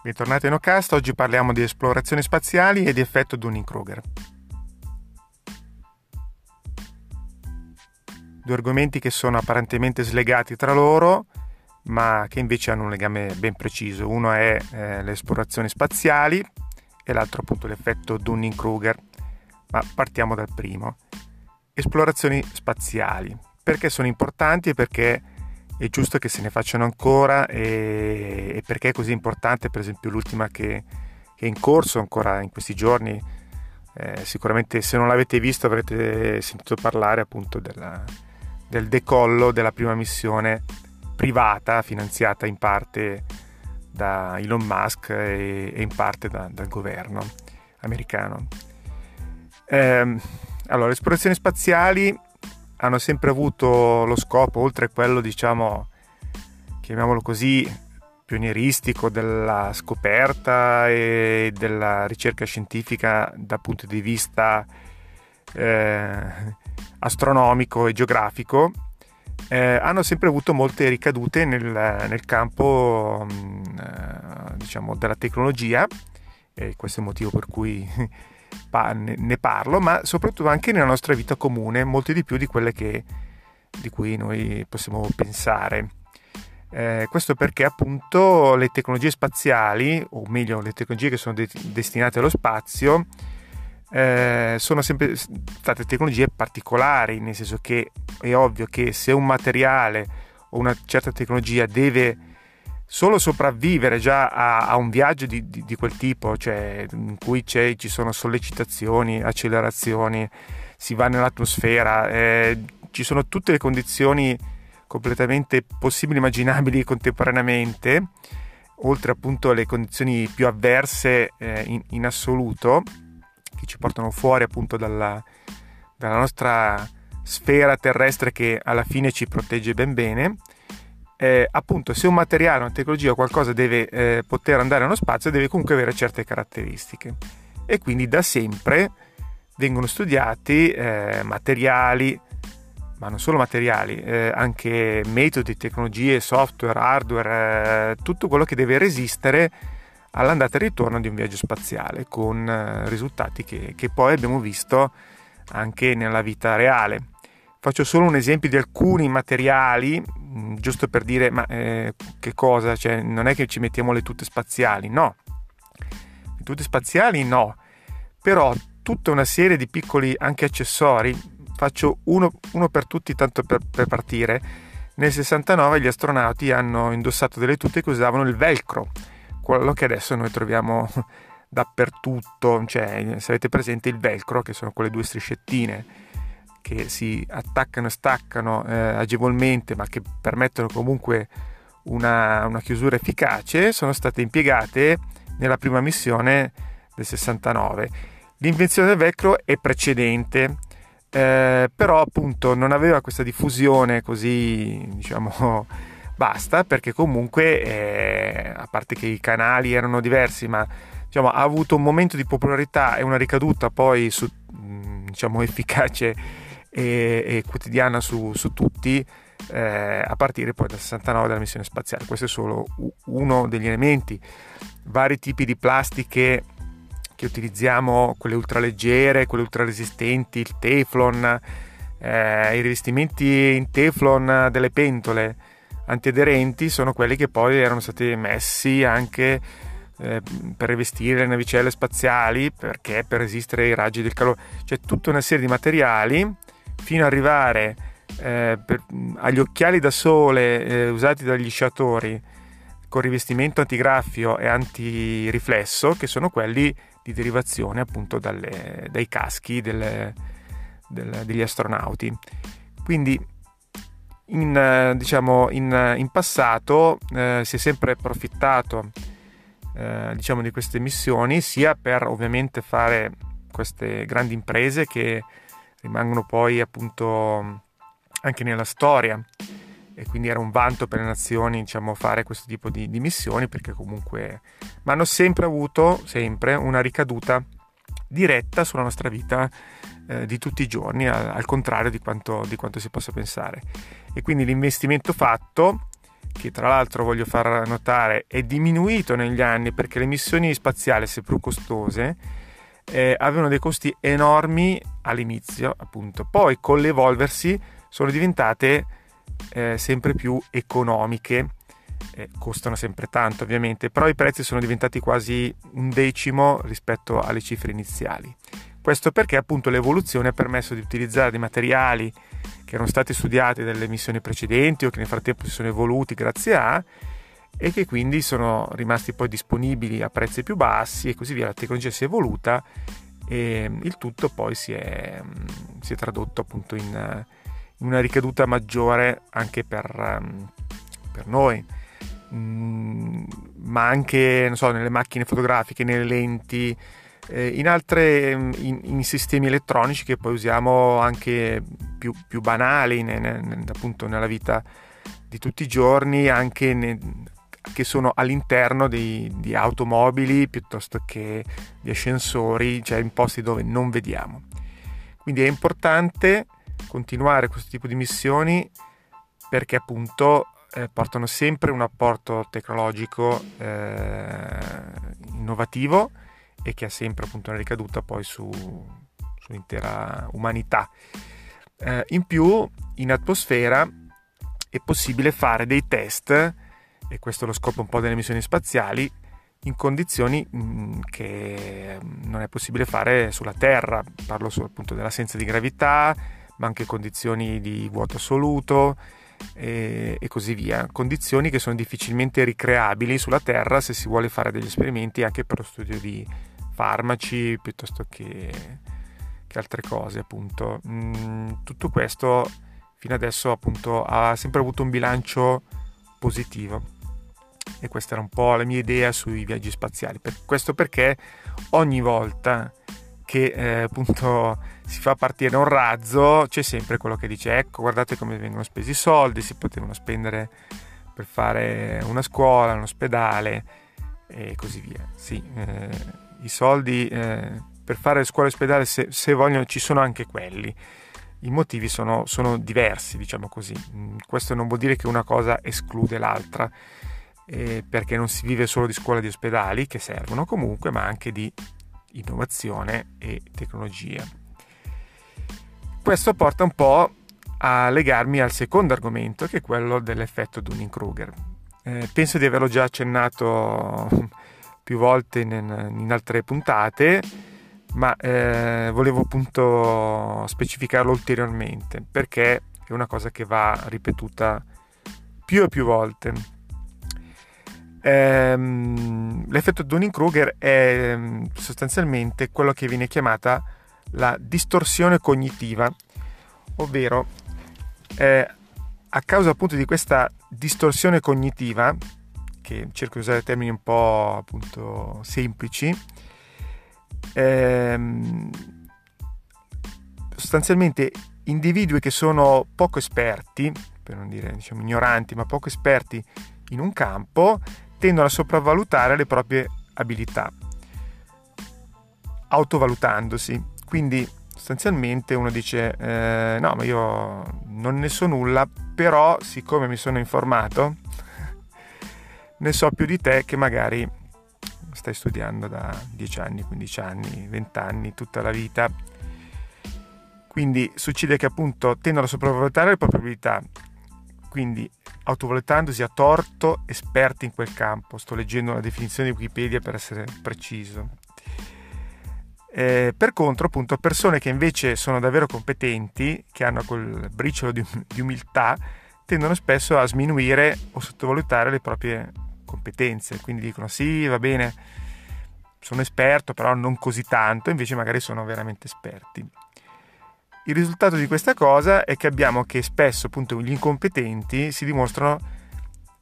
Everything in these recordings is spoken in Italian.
Bentornati in Ocast, oggi parliamo di esplorazioni spaziali e di effetto Dunning-Kruger. Due argomenti che sono apparentemente slegati tra loro, ma che invece hanno un legame ben preciso. Uno è eh, le esplorazioni spaziali e l'altro appunto l'effetto Dunning-Kruger. Ma partiamo dal primo. Esplorazioni spaziali. Perché sono importanti? Perché è giusto che se ne facciano ancora e, e perché è così importante per esempio l'ultima che, che, è in corso ancora in questi giorni eh, sicuramente se non l'avete visto avrete sentito parlare appunto della, del decollo della prima missione privata finanziata in parte da Elon Musk e, e in parte da, dal governo americano. Eh, allora esplorazioni spaziali hanno sempre avuto lo scopo, oltre a quello, diciamo, chiamiamolo così, pionieristico della scoperta e della ricerca scientifica dal punto di vista eh, astronomico e geografico, eh, hanno sempre avuto molte ricadute nel, nel campo mh, mm, diciamo, della tecnologia e questo è il motivo per cui ne parlo, ma soprattutto anche nella nostra vita comune, molte di più di quelle che, di cui noi possiamo pensare. Eh, questo perché appunto le tecnologie spaziali, o meglio le tecnologie che sono de- destinate allo spazio, eh, sono sempre state tecnologie particolari, nel senso che è ovvio che se un materiale o una certa tecnologia deve solo sopravvivere già a, a un viaggio di, di, di, quel tipo, cioè in cui ci sono sollecitazioni, accelerazioni, si va nell'atmosfera, eh, ci sono tutte le condizioni completamente possibili immaginabili contemporaneamente, oltre appunto alle condizioni più avverse eh, in, in, assoluto, che ci portano fuori appunto dalla, dalla nostra sfera terrestre che alla fine ci protegge ben bene eh, appunto se un materiale, una tecnologia o qualcosa deve eh, poter andare nello spazio deve comunque avere certe caratteristiche e quindi da sempre vengono studiati eh, materiali ma non solo materiali, eh, anche metodi, tecnologie, software, hardware, eh, tutto quello che deve resistere all'andata e ritorno di un viaggio spaziale con eh, risultati che, che poi abbiamo visto anche nella vita reale. Faccio solo un esempio di alcuni materiali Mm, giusto per dire ma eh, che cosa, cioè, non è che ci mettiamo le tute spaziali, no, le tute spaziali no, però tutta una serie di piccoli anche accessori, faccio uno, uno per tutti tanto per, per partire, nel 69 gli astronauti hanno indossato delle tute che usavano il velcro, quello che adesso noi troviamo dappertutto, cioè se avete presente il velcro che sono quelle due striscettine che si attaccano e staccano eh, agevolmente ma che permettono comunque una, una, chiusura efficace sono state impiegate nella prima missione del 69. L'invenzione del velcro è precedente, eh, però appunto non aveva questa diffusione così diciamo basta perché comunque eh, a parte che i canali erano diversi ma diciamo, ha avuto un momento di popolarità e una ricaduta poi su, diciamo, efficace e, e quotidiana su, su tutti eh, a partire poi dal 69 della missione spaziale. Questo è solo uno degli elementi. Vari tipi di plastiche che utilizziamo, quelle ultraleggere, quelle ultraresistenti, il Teflon, eh, i rivestimenti in Teflon delle pentole antiaderenti sono quelli che poi erano stati messi anche eh, per rivestire le navicelle spaziali perché per resistere ai raggi del calore. C'è tutta una serie di materiali fino ad arrivare eh, per, agli occhiali da sole eh, usati dagli sciatori con rivestimento antigraffio e antiriflesso che sono quelli di derivazione appunto dalle, dai caschi delle, del, degli astronauti. Quindi in, diciamo, in, in passato eh, si è sempre approfittato eh, diciamo di queste missioni sia per ovviamente fare queste grandi imprese che rimangono poi appunto anche nella storia. E quindi era un vanto per le nazioni diciamo, fare questo tipo di, di missioni perché comunque ma hanno sempre avuto sempre una ricaduta diretta sulla nostra vita eh, di tutti i giorni al, al contrario di quanto, di quanto, si possa pensare. E quindi l'investimento fatto che tra l'altro voglio far notare è diminuito negli anni perché le missioni spaziali, seppur costose, eh, avevano dei costi enormi all'inizio, appunto. Poi con l'evolversi sono diventate eh, sempre più economiche, eh, costano sempre tanto ovviamente, però i prezzi sono diventati quasi un decimo rispetto alle cifre iniziali. Questo perché appunto l'evoluzione ha permesso di utilizzare dei materiali che erano stati studiati dalle missioni precedenti o che nel frattempo si sono evoluti grazie a e che quindi sono rimasti poi disponibili a prezzi più bassi e così via. La tecnologia si è evoluta e il tutto poi si è, si è tradotto appunto in, in, una ricaduta maggiore anche per, per noi, mm, ma anche so, nelle macchine fotografiche, nelle lenti, eh, in altre in, in, sistemi elettronici che poi usiamo anche più, più banali ne, ne, appunto nella vita di tutti i giorni, anche ne, che sono all'interno di, di, automobili piuttosto che di ascensori, cioè in posti dove non vediamo. Quindi è importante continuare questo tipo di missioni perché appunto eh, portano sempre un apporto tecnologico eh, innovativo e che ha sempre appunto una ricaduta poi su, sull'intera umanità. Eh, in più, in atmosfera è possibile fare dei test, e questo è lo scopo un po' delle missioni spaziali, in condizioni mm, che non è possibile fare sulla Terra. Parlo solo appunto dell'assenza di gravità, ma anche condizioni di vuoto assoluto e, e, così via. Condizioni che sono difficilmente ricreabili sulla Terra se si vuole fare degli esperimenti anche per lo studio di farmaci piuttosto che, che altre cose appunto mm, tutto questo fino adesso appunto ha sempre avuto un bilancio positivo e questa era un po' la mia idea sui viaggi spaziali per questo perché ogni volta che eh, appunto si fa partire un razzo c'è sempre quello che dice ecco guardate come vengono spesi i soldi si potevano spendere per fare una scuola un ospedale e così via sì eh, i soldi eh, per fare scuola e ospedale, se, se, vogliono, ci sono anche quelli. I motivi sono, sono, diversi, diciamo così. Mm, questo non vuol dire che una cosa esclude l'altra, eh, perché non si vive solo di scuola e di ospedali, che servono comunque, ma anche di innovazione e tecnologia. Questo porta un po' a legarmi al secondo argomento, che è quello dell'effetto Dunning-Kruger. Eh, penso di averlo già accennato più volte in, in altre puntate, ma eh, volevo appunto specificarlo ulteriormente perché è una cosa che va ripetuta più e più volte. Ehm, l'effetto Dunning-Kruger è mm, sostanzialmente quello che viene chiamata la distorsione cognitiva, ovvero eh, a causa appunto di questa distorsione cognitiva che cerco di usare termini un po' appunto semplici, ehm, sostanzialmente individui che sono poco esperti, per non dire diciamo ignoranti, ma poco esperti in un campo, tendono a sopravvalutare le proprie abilità, autovalutandosi. Quindi sostanzialmente uno dice eh, no ma io non ne so nulla però siccome mi sono informato ne so più di te che magari stai studiando da 10 anni, 15 anni, 20 anni, tutta la vita. Quindi succede che appunto tendono a sopravvalutare le proprie abilità, quindi autovalutandosi a torto esperti in quel campo. Sto leggendo una definizione di Wikipedia per essere preciso. Eh, per contro, appunto, persone che invece sono davvero competenti, che hanno quel briciolo di, di umiltà, tendono spesso a sminuire o sottovalutare le proprie competenze, quindi dicono sì, va bene, sono esperto, però non così tanto, invece magari sono veramente esperti. Il risultato di questa cosa è che abbiamo che spesso appunto gli incompetenti si dimostrano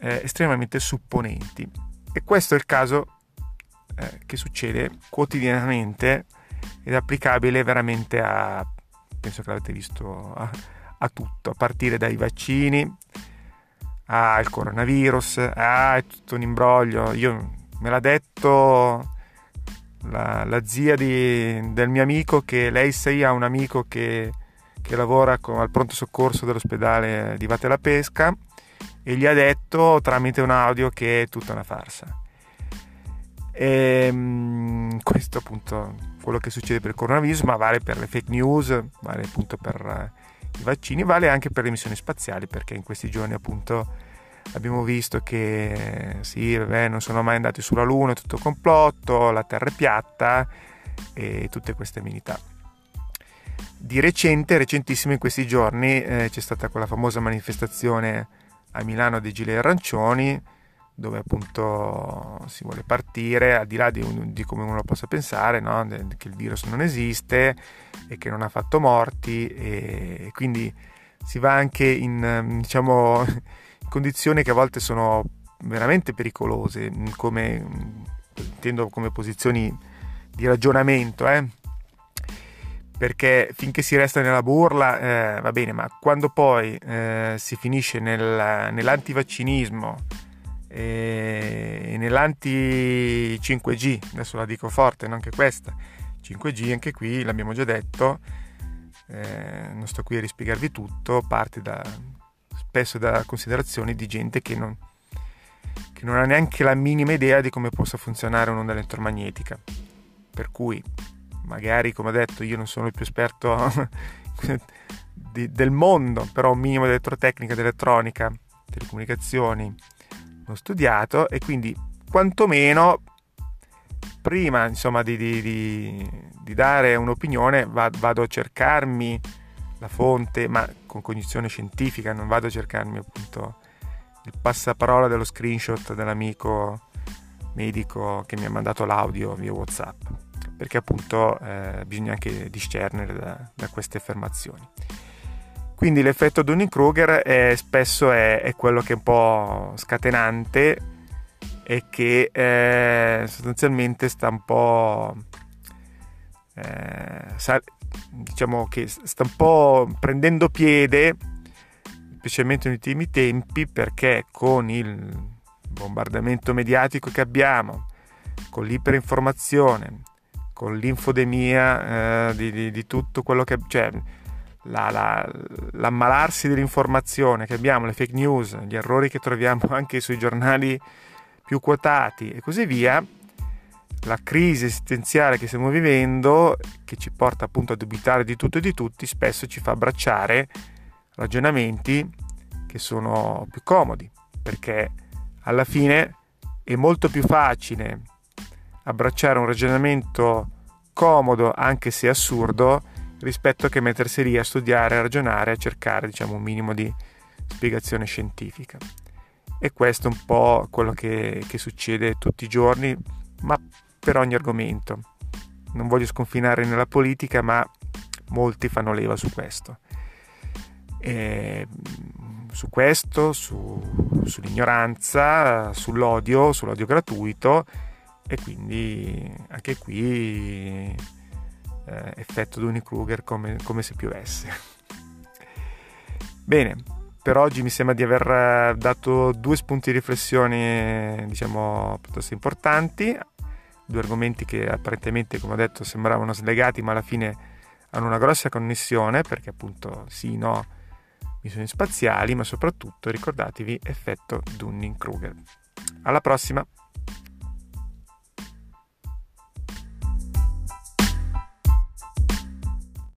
eh, estremamente supponenti. E questo è il caso eh, che succede quotidianamente ed è applicabile veramente a, penso che l'avete visto, a, a tutto, a partire dai vaccini, il coronavirus, ah è tutto un imbroglio, io me l'ha detto la, la zia di, del mio amico che lei sei ha un amico che, che lavora con, al pronto soccorso dell'ospedale di Vate la Pesca e gli ha detto tramite un audio che è tutta una farsa. E, ehm, questo appunto quello che succede per il coronavirus, ma vale per le fake news, vale appunto per uh, i vaccini, vale anche per le missioni spaziali, perché in questi giorni appunto abbiamo visto che sì, vabbè, non sono mai andati sulla Luna, è tutto complotto, la Terra è piatta e tutte queste amenità. Di recente, recentissimo in questi giorni, eh, c'è stata quella famosa manifestazione a Milano dei Gilet Arancioni, dove appunto si vuole partire, al di là di, di come uno possa pensare, no? che il virus non esiste e che non ha fatto morti e quindi si va anche in, diciamo, condizioni che a volte sono veramente pericolose, come, intendo come posizioni di ragionamento, eh? perché finché si resta nella burla eh, va bene, ma quando poi eh, si finisce nel, nell'antivaccinismo e nell'anti 5G, adesso la dico forte, anche questa, 5G anche qui l'abbiamo già detto, eh, non sto qui a rispiegarvi tutto, parte da, spesso da considerazioni di gente che non, che non ha neanche la minima idea di come possa funzionare un'onda elettromagnetica. Per cui, magari, come ho detto, io non sono il più esperto di, del mondo, però un minimo di elettrotecnica, di elettronica, telecomunicazioni, l'ho studiato e quindi quantomeno prima insomma di, di, di, di dare un'opinione vado a cercarmi la fonte ma con cognizione scientifica non vado a cercarmi appunto il passaparola dello screenshot dell'amico medico che mi ha mandato l'audio via whatsapp perché appunto eh, bisogna anche discernere da, da queste affermazioni. Quindi l'effetto Dunning-Kruger è, spesso è, è, quello che è un po' scatenante e che eh, sostanzialmente sta un po' eh, diciamo che sta un po' prendendo piede specialmente negli ultimi tempi perché con il bombardamento mediatico che abbiamo con l'iperinformazione con l'infodemia eh, di, di, di, tutto quello che cioè la, la, l'ammalarsi dell'informazione che abbiamo, le fake news, gli errori che troviamo anche sui giornali più quotati e così via, la crisi esistenziale che stiamo vivendo, che ci porta appunto a dubitare di tutto e di tutti, spesso ci fa abbracciare ragionamenti che sono più comodi, perché alla fine è molto più facile abbracciare un ragionamento comodo, anche se assurdo, rispetto che mettersi lì a studiare, a ragionare, a cercare diciamo, un minimo di spiegazione scientifica. E questo è un po' quello che, che succede tutti i giorni, ma per ogni argomento. Non voglio sconfinare nella politica, ma molti fanno leva su questo. E, su questo, su, sull'ignoranza, sull'odio, sull'odio gratuito e quindi anche qui eh, effetto Dunning-Kruger come, come se piovesse. Bene, per oggi mi sembra di aver eh, dato due spunti di riflessione, diciamo, piuttosto importanti, due argomenti che apparentemente, come ho detto, sembravano slegati, ma alla fine hanno una grossa connessione, perché appunto sì, no, missioni spaziali, ma soprattutto ricordatevi effetto Dunning-Kruger. Alla prossima!